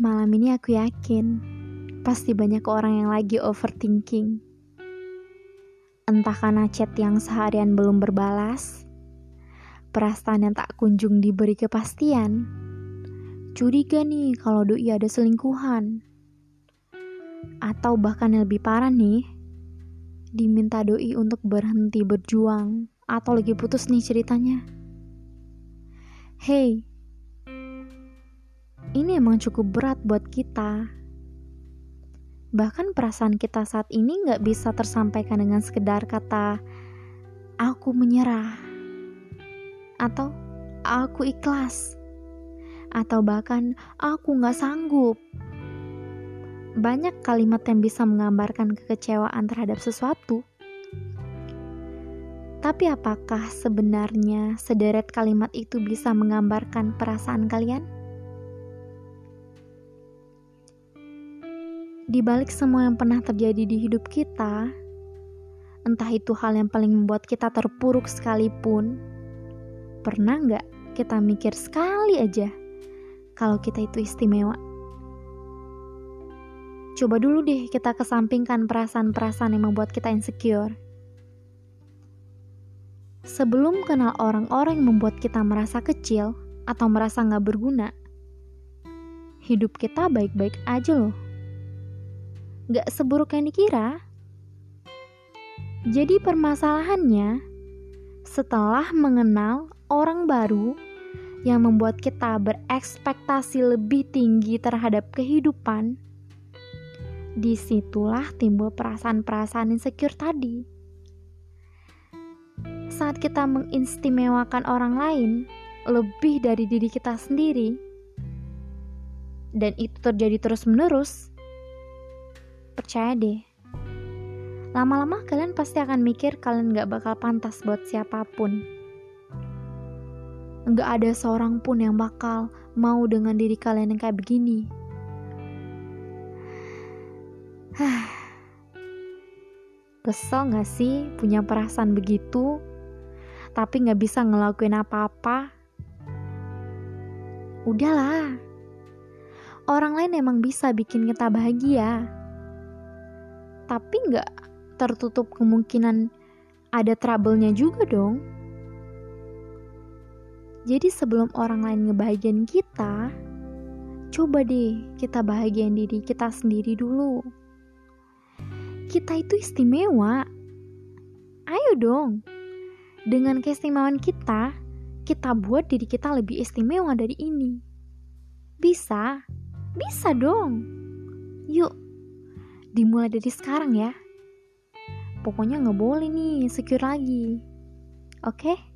malam ini aku yakin pasti banyak orang yang lagi overthinking. Entah karena chat yang seharian belum berbalas, perasaan yang tak kunjung diberi kepastian, curiga nih kalau doi ada selingkuhan. Atau bahkan yang lebih parah nih, diminta doi untuk berhenti berjuang atau lagi putus nih ceritanya. Hey, ini emang cukup berat buat kita. Bahkan perasaan kita saat ini nggak bisa tersampaikan dengan sekedar kata aku menyerah atau aku ikhlas atau bahkan aku nggak sanggup. Banyak kalimat yang bisa menggambarkan kekecewaan terhadap sesuatu. Tapi apakah sebenarnya sederet kalimat itu bisa menggambarkan perasaan kalian? Di balik semua yang pernah terjadi di hidup kita, entah itu hal yang paling membuat kita terpuruk sekalipun, pernah nggak kita mikir sekali aja kalau kita itu istimewa? Coba dulu deh kita kesampingkan perasaan-perasaan yang membuat kita insecure. Sebelum kenal orang-orang yang membuat kita merasa kecil atau merasa nggak berguna, hidup kita baik-baik aja loh gak seburuk yang dikira. Jadi permasalahannya, setelah mengenal orang baru yang membuat kita berekspektasi lebih tinggi terhadap kehidupan, di situlah timbul perasaan-perasaan insecure tadi. Saat kita mengistimewakan orang lain lebih dari diri kita sendiri, dan itu terjadi terus-menerus, Percaya deh, lama-lama kalian pasti akan mikir kalian gak bakal pantas buat siapa pun. Gak ada seorang pun yang bakal mau dengan diri kalian yang kayak begini. Kesel gak sih punya perasaan begitu, tapi gak bisa ngelakuin apa-apa? Udahlah, orang lain emang bisa bikin kita bahagia tapi nggak tertutup kemungkinan ada trouble-nya juga dong. Jadi sebelum orang lain ngebahagiain kita, coba deh kita bahagiain diri kita sendiri dulu. Kita itu istimewa. Ayo dong. Dengan keistimewaan kita, kita buat diri kita lebih istimewa dari ini. Bisa. Bisa dong. Yuk, dimulai dari sekarang ya. Pokoknya nggak boleh nih secure lagi. Oke? Okay?